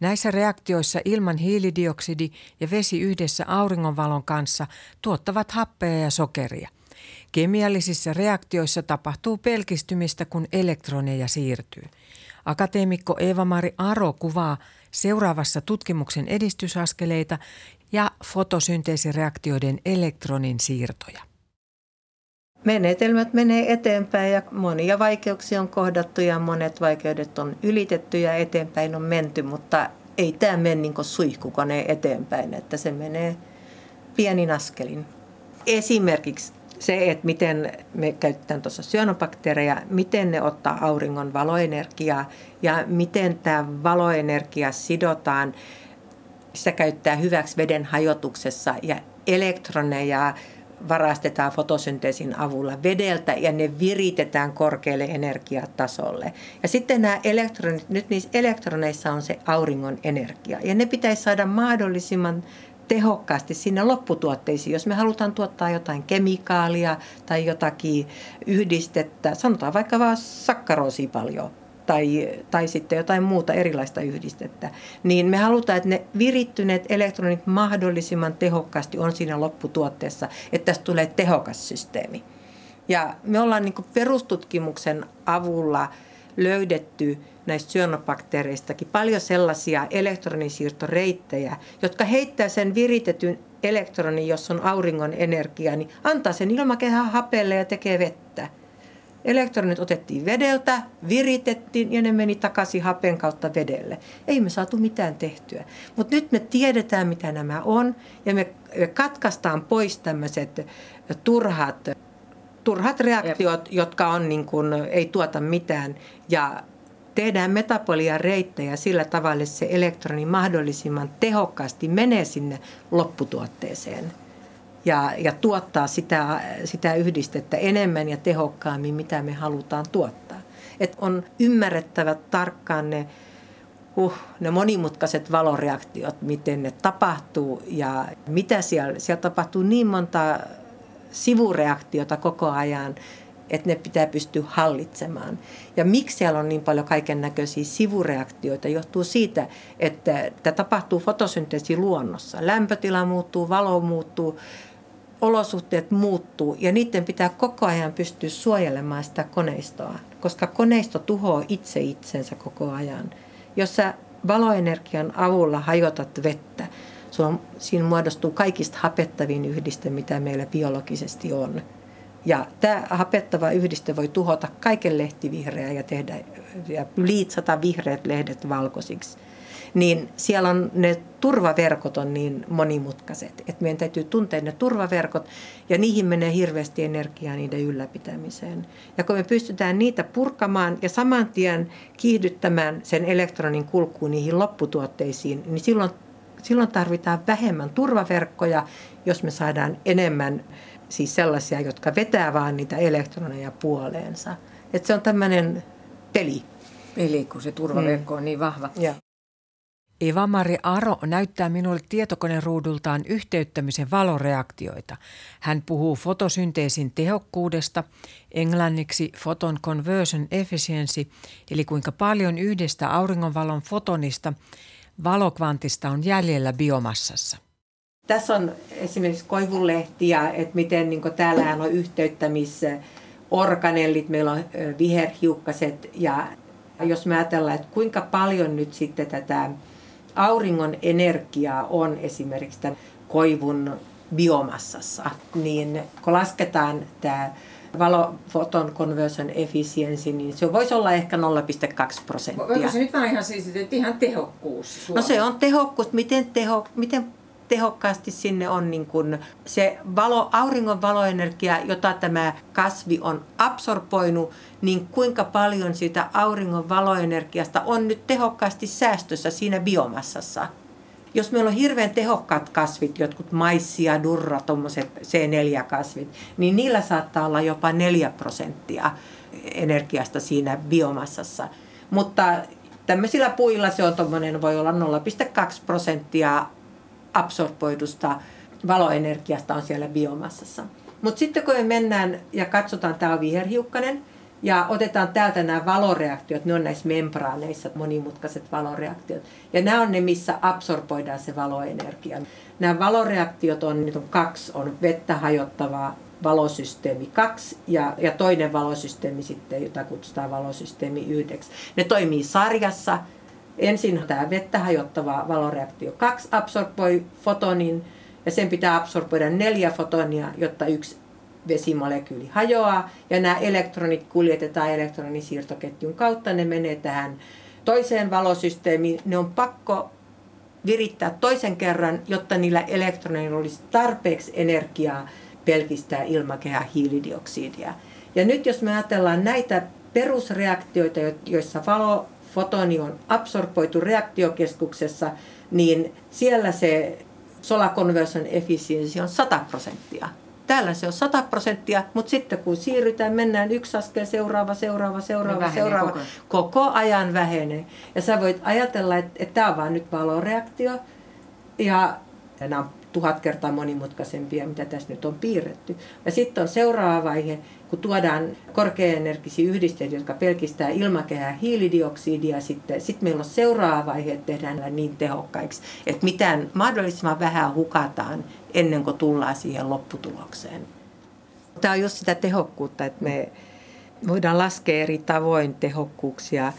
Näissä reaktioissa ilman hiilidioksidi ja vesi yhdessä auringonvalon kanssa tuottavat happea ja sokeria. Kemiallisissa reaktioissa tapahtuu pelkistymistä, kun elektroneja siirtyy. Akateemikko Eeva-Mari Aro kuvaa seuraavassa tutkimuksen edistysaskeleita ja fotosynteesireaktioiden elektronin siirtoja. Menetelmät menee eteenpäin ja monia vaikeuksia on kohdattu ja monet vaikeudet on ylitetty ja eteenpäin on menty, mutta ei tämä mene niin suihkukone eteenpäin, että se menee pienin askelin. Esimerkiksi se, että miten me käytetään tuossa syönobakteereja, miten ne ottaa auringon valoenergiaa ja miten tämä valoenergia sidotaan. Se käyttää hyväksi veden hajotuksessa ja elektroneja varastetaan fotosynteesin avulla vedeltä ja ne viritetään korkealle energiatasolle. Ja sitten nämä elektronit, nyt niissä elektroneissa on se auringon energia ja ne pitäisi saada mahdollisimman tehokkaasti sinne lopputuotteisiin. Jos me halutaan tuottaa jotain kemikaalia tai jotakin yhdistettä, sanotaan vaikka vaan sakkaroosia paljon, tai, tai sitten jotain muuta erilaista yhdistettä, niin me halutaan, että ne virittyneet elektronit mahdollisimman tehokkaasti on siinä lopputuotteessa, että tästä tulee tehokas systeemi. Ja me ollaan niin perustutkimuksen avulla löydetty näistä syönobakteereistakin paljon sellaisia elektronisiirtoreittejä, jotka heittää sen viritetyn elektronin, jos on auringon energia, niin antaa sen ilmakehän hapelle ja tekee vettä. Elektronit otettiin vedeltä, viritettiin ja ne meni takaisin hapen kautta vedelle. Ei me saatu mitään tehtyä. Mutta nyt me tiedetään, mitä nämä on ja me katkaistaan pois tämmöiset turhat, turhat reaktiot, jotka on niin kuin, ei tuota mitään. Ja tehdään metapolia reittejä sillä tavalla, että se elektroni mahdollisimman tehokkaasti menee sinne lopputuotteeseen ja, ja tuottaa sitä, sitä yhdistettä enemmän ja tehokkaammin, mitä me halutaan tuottaa. Et on ymmärrettävä tarkkaan ne, uh, ne monimutkaiset valoreaktiot, miten ne tapahtuu ja mitä siellä, siellä tapahtuu niin monta sivureaktiota koko ajan, että ne pitää pystyä hallitsemaan. Ja miksi siellä on niin paljon kaiken näköisiä sivureaktioita, johtuu siitä, että tämä tapahtuu fotosynteesi luonnossa. Lämpötila muuttuu, valo muuttuu, olosuhteet muuttuu ja niiden pitää koko ajan pystyä suojelemaan sitä koneistoa, koska koneisto tuhoaa itse itsensä koko ajan. Jos sä valoenergian avulla hajotat vettä, on, siinä muodostuu kaikista hapettavin yhdiste, mitä meillä biologisesti on. Ja tämä hapettava yhdiste voi tuhota kaiken lehtivihreää ja tehdä ja liitsata vihreät lehdet valkoisiksi niin siellä on ne turvaverkot on niin monimutkaiset, että meidän täytyy tuntea ne turvaverkot ja niihin menee hirveästi energiaa niiden ylläpitämiseen. Ja kun me pystytään niitä purkamaan ja saman tien kiihdyttämään sen elektronin kulkuun niihin lopputuotteisiin, niin silloin, silloin tarvitaan vähemmän turvaverkkoja, jos me saadaan enemmän siis sellaisia, jotka vetää vaan niitä elektroneja puoleensa. Että se on tämmöinen peli. Eli kun se turvaverkko mm. on niin vahva. Ja. Eva-Mari Aro näyttää minulle tietokoneruudultaan yhteyttämisen valoreaktioita. Hän puhuu fotosynteesin tehokkuudesta, englanniksi photon conversion efficiency, eli kuinka paljon yhdestä auringonvalon fotonista valokvantista on jäljellä biomassassa. Tässä on esimerkiksi koivulehtiä, että miten niin täällä on yhteyttämisorganellit, meillä on viherhiukkaset ja jos me ajatellaan, että kuinka paljon nyt sitten tätä auringon energiaa on esimerkiksi tämän koivun biomassassa, niin kun lasketaan tämä valofoton conversion efficiency, niin se voisi olla ehkä 0,2 prosenttia. Voiko se nyt vähän ihan siis, että ihan tehokkuus? Suomessa? No se on tehokkuus. Miten, teho, miten tehokkaasti sinne on niin kuin se valo, auringon valoenergia, jota tämä kasvi on absorboinut, niin kuinka paljon siitä auringon valoenergiasta on nyt tehokkaasti säästössä siinä biomassassa. Jos meillä on hirveän tehokkaat kasvit, jotkut maissia, durra, tuommoiset C4-kasvit, niin niillä saattaa olla jopa 4 prosenttia energiasta siinä biomassassa. Mutta tämmöisillä puilla se on tommonen, voi olla 0,2 prosenttia absorboidusta valoenergiasta on siellä biomassassa. Mutta sitten kun me mennään ja katsotaan, tämä on viherhiukkanen, ja otetaan täältä nämä valoreaktiot, ne on näissä membraaneissa monimutkaiset valoreaktiot. Ja nämä on ne, missä absorboidaan se valoenergia. Nämä valoreaktiot on, nyt on kaksi, on vettä hajottavaa valosysteemi 2 ja, ja toinen valosysteemi sitten, jota kutsutaan valosysteemi 1. Ne toimii sarjassa. Ensin tämä vettä hajottava valoreaktio 2 absorboi fotonin ja sen pitää absorboida neljä fotonia, jotta yksi vesimolekyyli hajoaa ja nämä elektronit kuljetetaan elektronisiirtoketjun kautta. Ne menee tähän toiseen valosysteemiin. Ne on pakko virittää toisen kerran, jotta niillä elektroneilla olisi tarpeeksi energiaa pelkistää ilmakehä hiilidioksidia. Ja nyt jos me ajatellaan näitä perusreaktioita, joissa valo, fotoni on absorboitu reaktiokeskuksessa, niin siellä se solar conversion efficiency on 100 prosenttia. Täällä se on 100 prosenttia, mutta sitten kun siirrytään, mennään yksi askel, seuraava, seuraava, seuraava, seuraava, koko. koko ajan vähenee. Ja sä voit ajatella, että, että tämä on vain nyt valoreaktio, ja nämä on tuhat kertaa monimutkaisempia, mitä tässä nyt on piirretty. Ja sitten on seuraava vaihe, kun tuodaan korkeaenergisiä yhdisteitä, jotka pelkistää ilmakehää hiilidioksidia, sitten sit meillä on seuraava vaihe, että tehdään niin tehokkaiksi, että mitään mahdollisimman vähän hukataan ennen kuin tullaan siihen lopputulokseen. Tämä on just sitä tehokkuutta, että me voidaan laskea eri tavoin tehokkuuksia,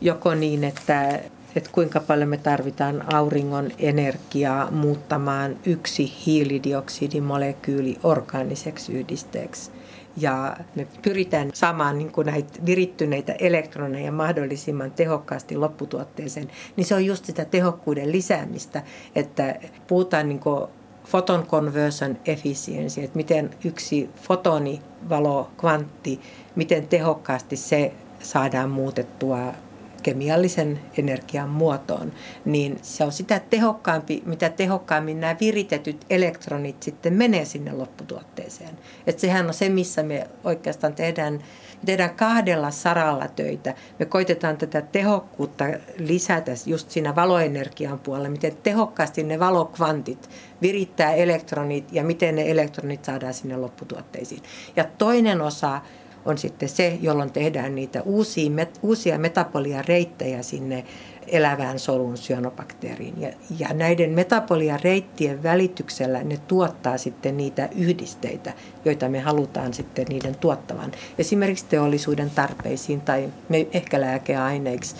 joko niin, että että kuinka paljon me tarvitaan auringon energiaa muuttamaan yksi hiilidioksidimolekyyli orgaaniseksi yhdisteeksi. Ja me pyritään saamaan niin kuin näitä virittyneitä elektroneja mahdollisimman tehokkaasti lopputuotteeseen, niin se on just sitä tehokkuuden lisäämistä, että puhutaan niin kuin photon conversion efficiency, että miten yksi fotoni, valo, kvantti, miten tehokkaasti se saadaan muutettua kemiallisen energian muotoon, niin se on sitä tehokkaampi, mitä tehokkaammin nämä viritetyt elektronit sitten menee sinne lopputuotteeseen. Et sehän on se, missä me oikeastaan tehdään, tehdään kahdella saralla töitä. Me koitetaan tätä tehokkuutta lisätä just siinä valoenergian puolella, miten tehokkaasti ne valokvantit virittää elektronit ja miten ne elektronit saadaan sinne lopputuotteisiin. Ja toinen osa on sitten se, jolloin tehdään niitä uusia, met, uusia metapolia reittejä sinne elävään solun syönobakteeriin. Ja, ja näiden metapolia reittien välityksellä ne tuottaa sitten niitä yhdisteitä, joita me halutaan sitten niiden tuottavan. Esimerkiksi teollisuuden tarpeisiin tai me ehkä lääkeaineiksi,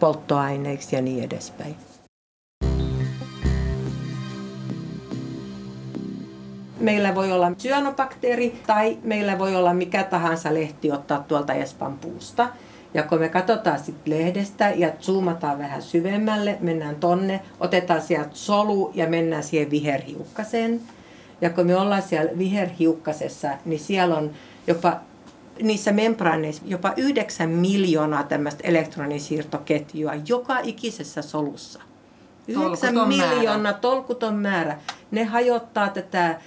polttoaineiksi ja niin edespäin. Meillä voi olla syönobakteeri tai meillä voi olla mikä tahansa lehti ottaa tuolta Espan puusta. Ja kun me katsotaan sitten lehdestä ja zoomataan vähän syvemmälle, mennään tonne, otetaan sieltä solu ja mennään siihen viherhiukkaseen. Ja kun me ollaan siellä viherhiukkasessa, niin siellä on jopa niissä membraaneissa jopa 9 miljoonaa tämmöistä elektronisiirtoketjua joka ikisessä solussa. 9 miljoonaa määrä. tolkuton määrä. Ne hajottaa tätä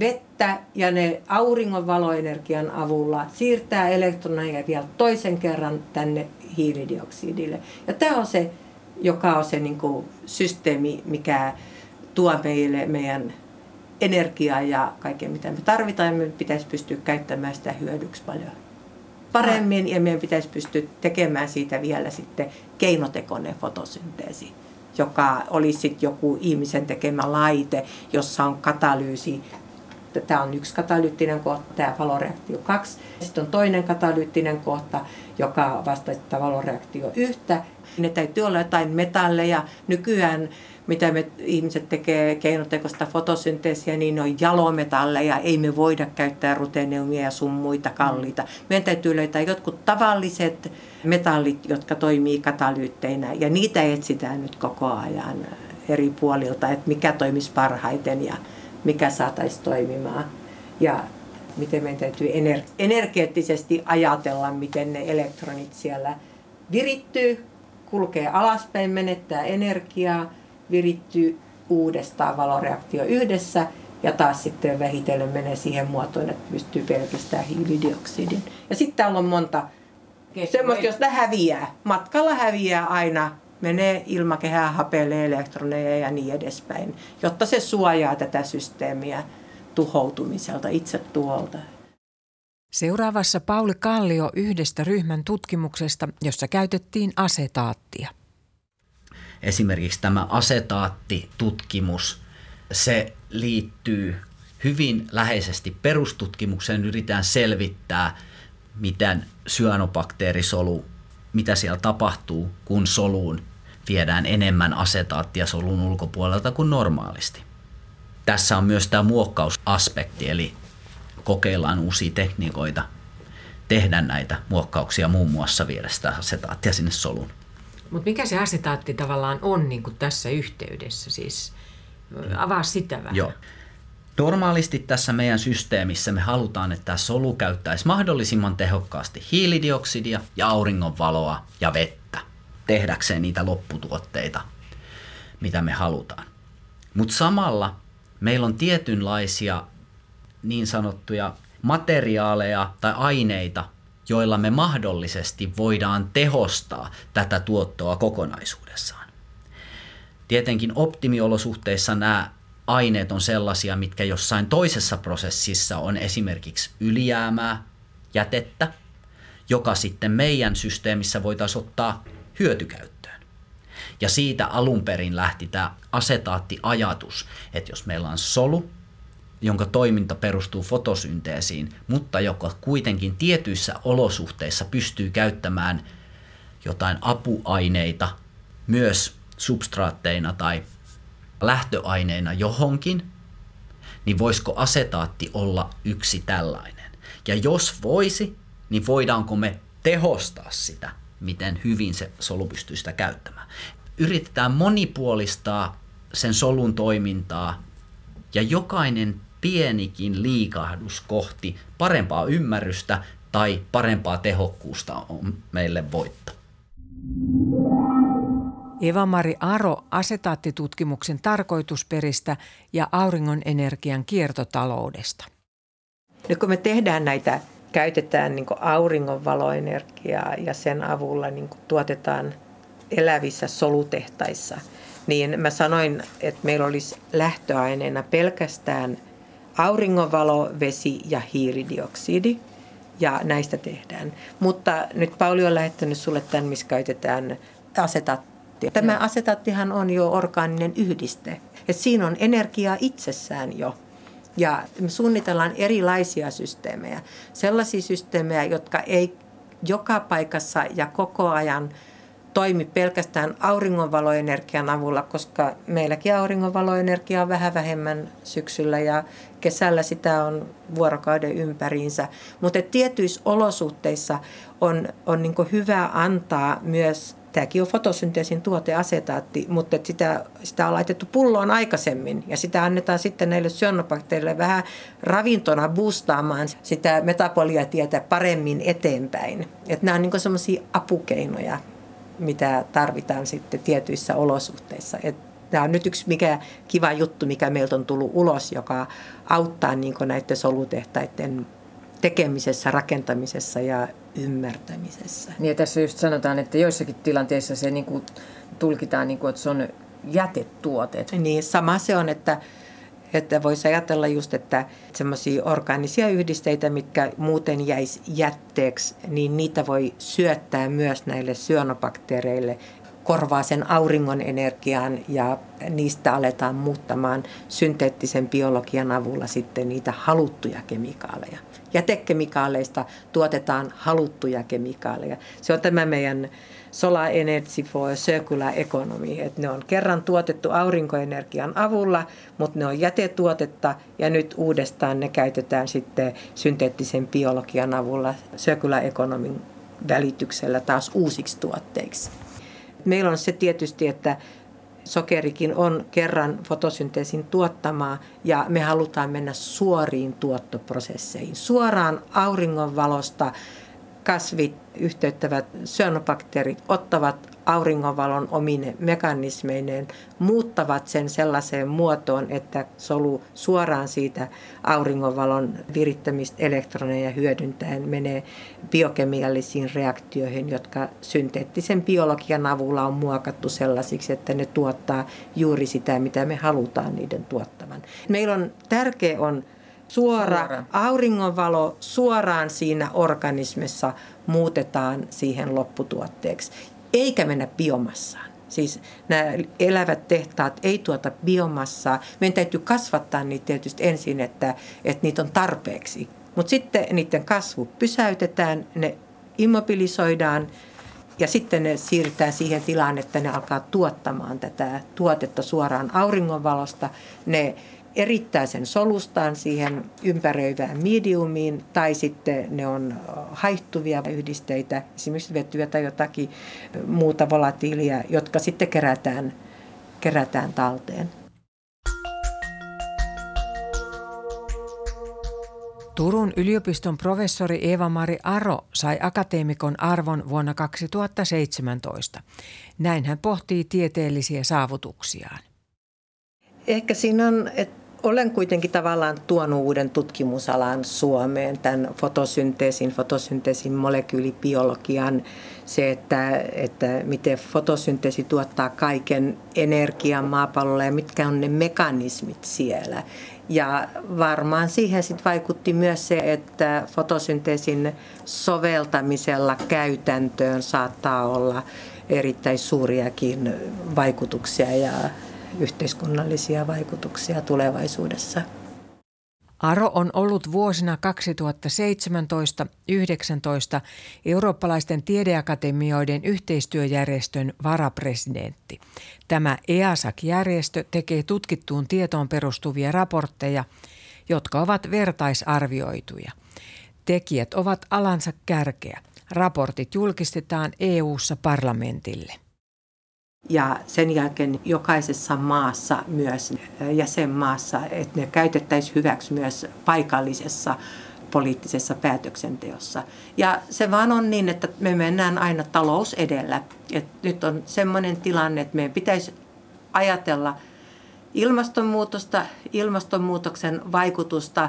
vettä ja ne auringonvaloenergian avulla siirtää elektroneja vielä toisen kerran tänne hiilidioksidille. Ja tämä on se, joka on se niin kuin systeemi, mikä tuo meille meidän energiaa ja kaiken mitä me tarvitaan. Ja meidän pitäisi pystyä käyttämään sitä hyödyksi paljon paremmin ja meidän pitäisi pystyä tekemään siitä vielä sitten keinotekoinen fotosynteesi joka olisi sitten joku ihmisen tekemä laite, jossa on katalyysi Tämä on yksi katalyyttinen kohta, tämä valoreaktio 2. Sitten on toinen katalyyttinen kohta, joka vastaa valoreaktio yhtä. Ne täytyy olla jotain metalleja. Nykyään mitä me ihmiset tekee keinotekoista fotosynteesiä, niin ne on jalometalleja. Ei me voida käyttää ruteneumia ja sun muita kalliita. Meidän täytyy löytää jotkut tavalliset metallit, jotka toimii katalyytteinä. Ja niitä etsitään nyt koko ajan eri puolilta, että mikä toimisi parhaiten. Ja mikä saataisiin toimimaan. Ja miten meidän täytyy ener- energeettisesti ajatella, miten ne elektronit siellä virittyy, kulkee alaspäin, menettää energiaa, virittyy uudestaan valoreaktio yhdessä ja taas sitten vähitellen menee siihen muotoon, että pystyy pelkästään hiilidioksidin. Ja sitten täällä on monta semmoista, josta häviää. Matkalla häviää aina menee ilmakehään, hapelee elektroneja ja niin edespäin, jotta se suojaa tätä systeemiä tuhoutumiselta, itse tuolta. Seuraavassa Pauli Kallio yhdestä ryhmän tutkimuksesta, jossa käytettiin asetaattia. Esimerkiksi tämä asetaattitutkimus, se liittyy hyvin läheisesti perustutkimukseen. Yritetään selvittää, miten syönobakteerisolu, mitä siellä tapahtuu, kun soluun viedään enemmän asetaattia solun ulkopuolelta kuin normaalisti. Tässä on myös tämä muokkausaspekti, eli kokeillaan uusia tekniikoita tehdä näitä muokkauksia, muun muassa viedä sitä asetaattia sinne soluun. Mutta mikä se asetaatti tavallaan on niin kuin tässä yhteydessä? Siis avaa sitä vähän. Joo. Normaalisti tässä meidän systeemissä me halutaan, että tämä solu käyttäisi mahdollisimman tehokkaasti hiilidioksidia ja auringonvaloa ja vettä tehdäkseen niitä lopputuotteita, mitä me halutaan. Mutta samalla meillä on tietynlaisia niin sanottuja materiaaleja tai aineita, joilla me mahdollisesti voidaan tehostaa tätä tuottoa kokonaisuudessaan. Tietenkin optimiolosuhteissa nämä aineet on sellaisia, mitkä jossain toisessa prosessissa on esimerkiksi ylijäämää, jätettä, joka sitten meidän systeemissä voitaisiin ottaa hyötykäyttöön. Ja siitä alun perin lähti tämä asetaattiajatus, että jos meillä on solu, jonka toiminta perustuu fotosynteesiin, mutta joka kuitenkin tietyissä olosuhteissa pystyy käyttämään jotain apuaineita myös substraatteina tai lähtöaineena johonkin, niin voisiko asetaatti olla yksi tällainen? Ja jos voisi, niin voidaanko me tehostaa sitä, miten hyvin se solu pystyy sitä käyttämään. Yritetään monipuolistaa sen solun toimintaa ja jokainen pienikin liikahdus kohti parempaa ymmärrystä tai parempaa tehokkuusta on meille voitto. Eva-Mari Aro asetaattitutkimuksen tarkoitusperistä ja auringon energian kiertotaloudesta. Nyt kun me tehdään näitä, käytetään niin auringonvaloenergiaa ja sen avulla niin tuotetaan elävissä solutehtaissa, niin mä sanoin, että meillä olisi lähtöaineena pelkästään auringonvalo, vesi ja hiilidioksidi. Ja näistä tehdään. Mutta nyt Pauli on lähettänyt sulle tämän, missä käytetään asetaattia Tämä asetattihan on jo orgaaninen yhdiste. Et siinä on energiaa itsessään jo. Ja me suunnitellaan erilaisia systeemejä. Sellaisia systeemejä, jotka ei joka paikassa ja koko ajan toimi pelkästään auringonvaloenergian avulla, koska meilläkin auringonvaloenergia on vähän vähemmän syksyllä ja kesällä sitä on vuorokauden ympäriinsä. Mutta tietyissä olosuhteissa on, on niin hyvä antaa myös Tämäkin on fotosynteesin tuote asetaatti, mutta sitä, sitä on laitettu pulloon aikaisemmin ja sitä annetaan sitten näille syönobakteereille vähän ravintona boostaamaan sitä metaboliatietä paremmin eteenpäin. Että nämä on niin semmoisia apukeinoja, mitä tarvitaan sitten tietyissä olosuhteissa. Että tämä on nyt yksi mikä kiva juttu, mikä meiltä on tullut ulos, joka auttaa niin näiden solutehtaiden tekemisessä, rakentamisessa ja ymmärtämisessä. Niin ja tässä just sanotaan, että joissakin tilanteissa se niin kuin tulkitaan, niin kuin, että se on jätetuote. Niin, sama se on, että, että voisi ajatella just, että semmoisia orgaanisia yhdisteitä, mitkä muuten jäisi jätteeksi, niin niitä voi syöttää myös näille syönobakteereille, korvaa sen auringon energian ja niistä aletaan muuttamaan synteettisen biologian avulla sitten niitä haluttuja kemikaaleja jätekemikaaleista tuotetaan haluttuja kemikaaleja. Se on tämä meidän Solar Energy for Circular Economy, että ne on kerran tuotettu aurinkoenergian avulla, mutta ne on jätetuotetta ja nyt uudestaan ne käytetään sitten synteettisen biologian avulla Circular Economy välityksellä taas uusiksi tuotteiksi. Meillä on se tietysti, että sokerikin on kerran fotosynteesin tuottamaa ja me halutaan mennä suoriin tuottoprosesseihin, suoraan auringonvalosta kasvit, yhteyttävät syönobakteerit ottavat auringonvalon omine mekanismeineen, muuttavat sen sellaiseen muotoon, että solu suoraan siitä auringonvalon virittämistä elektroneja hyödyntäen menee biokemiallisiin reaktioihin, jotka synteettisen biologian avulla on muokattu sellaisiksi, että ne tuottaa juuri sitä, mitä me halutaan niiden tuottavan. Meillä on tärkeä on suora, suora. auringonvalo suoraan siinä organismissa muutetaan siihen lopputuotteeksi, eikä mennä biomassaan. Siis nämä elävät tehtaat ei tuota biomassaa. Meidän täytyy kasvattaa niitä tietysti ensin, että, että niitä on tarpeeksi. Mutta sitten niiden kasvu pysäytetään, ne immobilisoidaan ja sitten ne siirretään siihen tilaan, että ne alkaa tuottamaan tätä tuotetta suoraan auringonvalosta. Ne erittää sen solustaan siihen ympäröivään mediumiin tai sitten ne on haihtuvia yhdisteitä, esimerkiksi vetyä tai jotakin muuta volatiilia, jotka sitten kerätään, kerätään talteen. Turun yliopiston professori Eeva-Mari Aro sai akateemikon arvon vuonna 2017. Näin hän pohtii tieteellisiä saavutuksiaan. Ehkä siinä on, että olen kuitenkin tavallaan tuonut uuden tutkimusalan Suomeen, tämän fotosynteesin, fotosynteesin molekyylibiologian, se, että, että miten fotosynteesi tuottaa kaiken energian maapallolla ja mitkä on ne mekanismit siellä. Ja varmaan siihen sit vaikutti myös se, että fotosynteesin soveltamisella käytäntöön saattaa olla erittäin suuriakin vaikutuksia ja yhteiskunnallisia vaikutuksia tulevaisuudessa. Aro on ollut vuosina 2017-2019 eurooppalaisten tiedeakatemioiden yhteistyöjärjestön varapresidentti. Tämä EASAC-järjestö tekee tutkittuun tietoon perustuvia raportteja, jotka ovat vertaisarvioituja. Tekijät ovat alansa kärkeä. Raportit julkistetaan EU-ssa parlamentille. Ja sen jälkeen jokaisessa maassa, myös jäsenmaassa, että ne käytettäisiin hyväksi myös paikallisessa poliittisessa päätöksenteossa. Ja se vaan on niin, että me mennään aina talous edellä. Et nyt on sellainen tilanne, että meidän pitäisi ajatella ilmastonmuutosta, ilmastonmuutoksen vaikutusta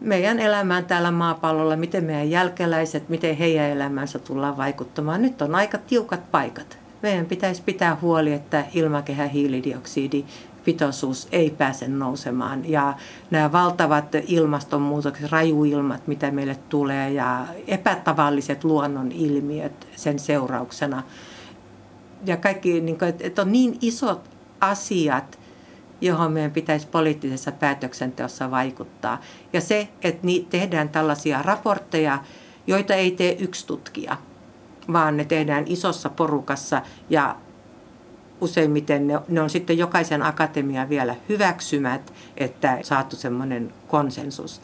meidän elämään täällä maapallolla, miten meidän jälkeläiset, miten heidän elämänsä tullaan vaikuttamaan. Nyt on aika tiukat paikat meidän pitäisi pitää huoli, että ilmakehän hiilidioksidi pitoisuus ei pääse nousemaan. Ja nämä valtavat ilmastonmuutokset, rajuilmat, mitä meille tulee ja epätavalliset luonnon ilmiöt sen seurauksena. Ja kaikki, niin kuin, että on niin isot asiat, johon meidän pitäisi poliittisessa päätöksenteossa vaikuttaa. Ja se, että tehdään tällaisia raportteja, joita ei tee yksi tutkija – vaan ne tehdään isossa porukassa ja useimmiten ne, ne on sitten jokaisen akatemian vielä hyväksymät, että saatu semmoinen konsensus.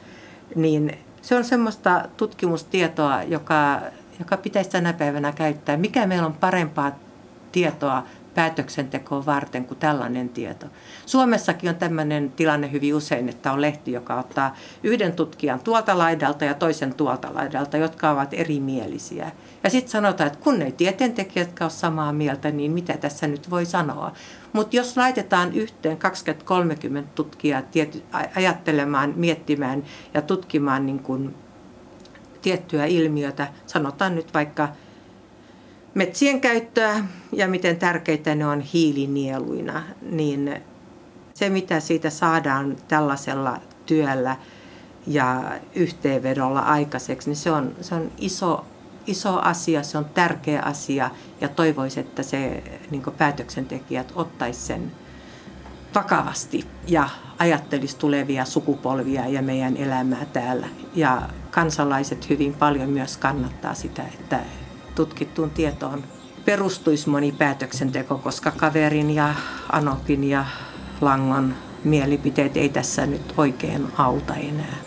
Niin se on semmoista tutkimustietoa, joka, joka pitäisi tänä päivänä käyttää. Mikä meillä on parempaa tietoa päätöksentekoa varten kuin tällainen tieto. Suomessakin on tämmöinen tilanne hyvin usein, että on lehti, joka ottaa yhden tutkijan tuolta laidalta ja toisen tuolta laidalta, jotka ovat erimielisiä. Ja sitten sanotaan, että kun ei tieteentekijät ole samaa mieltä, niin mitä tässä nyt voi sanoa. Mutta jos laitetaan yhteen 20-30 tutkijaa tiety, ajattelemaan, miettimään ja tutkimaan niin kun tiettyä ilmiötä, sanotaan nyt vaikka metsien käyttöä ja miten tärkeitä ne on hiilinieluina, niin se mitä siitä saadaan tällaisella työllä ja yhteenvedolla aikaiseksi, niin se on, se on iso iso asia, se on tärkeä asia ja toivoisin, että se niin päätöksentekijät ottaisi sen vakavasti ja ajattelisi tulevia sukupolvia ja meidän elämää täällä. Ja kansalaiset hyvin paljon myös kannattaa sitä, että tutkittuun tietoon perustuisi moni päätöksenteko, koska kaverin ja Anokin ja Langon mielipiteet ei tässä nyt oikein auta enää.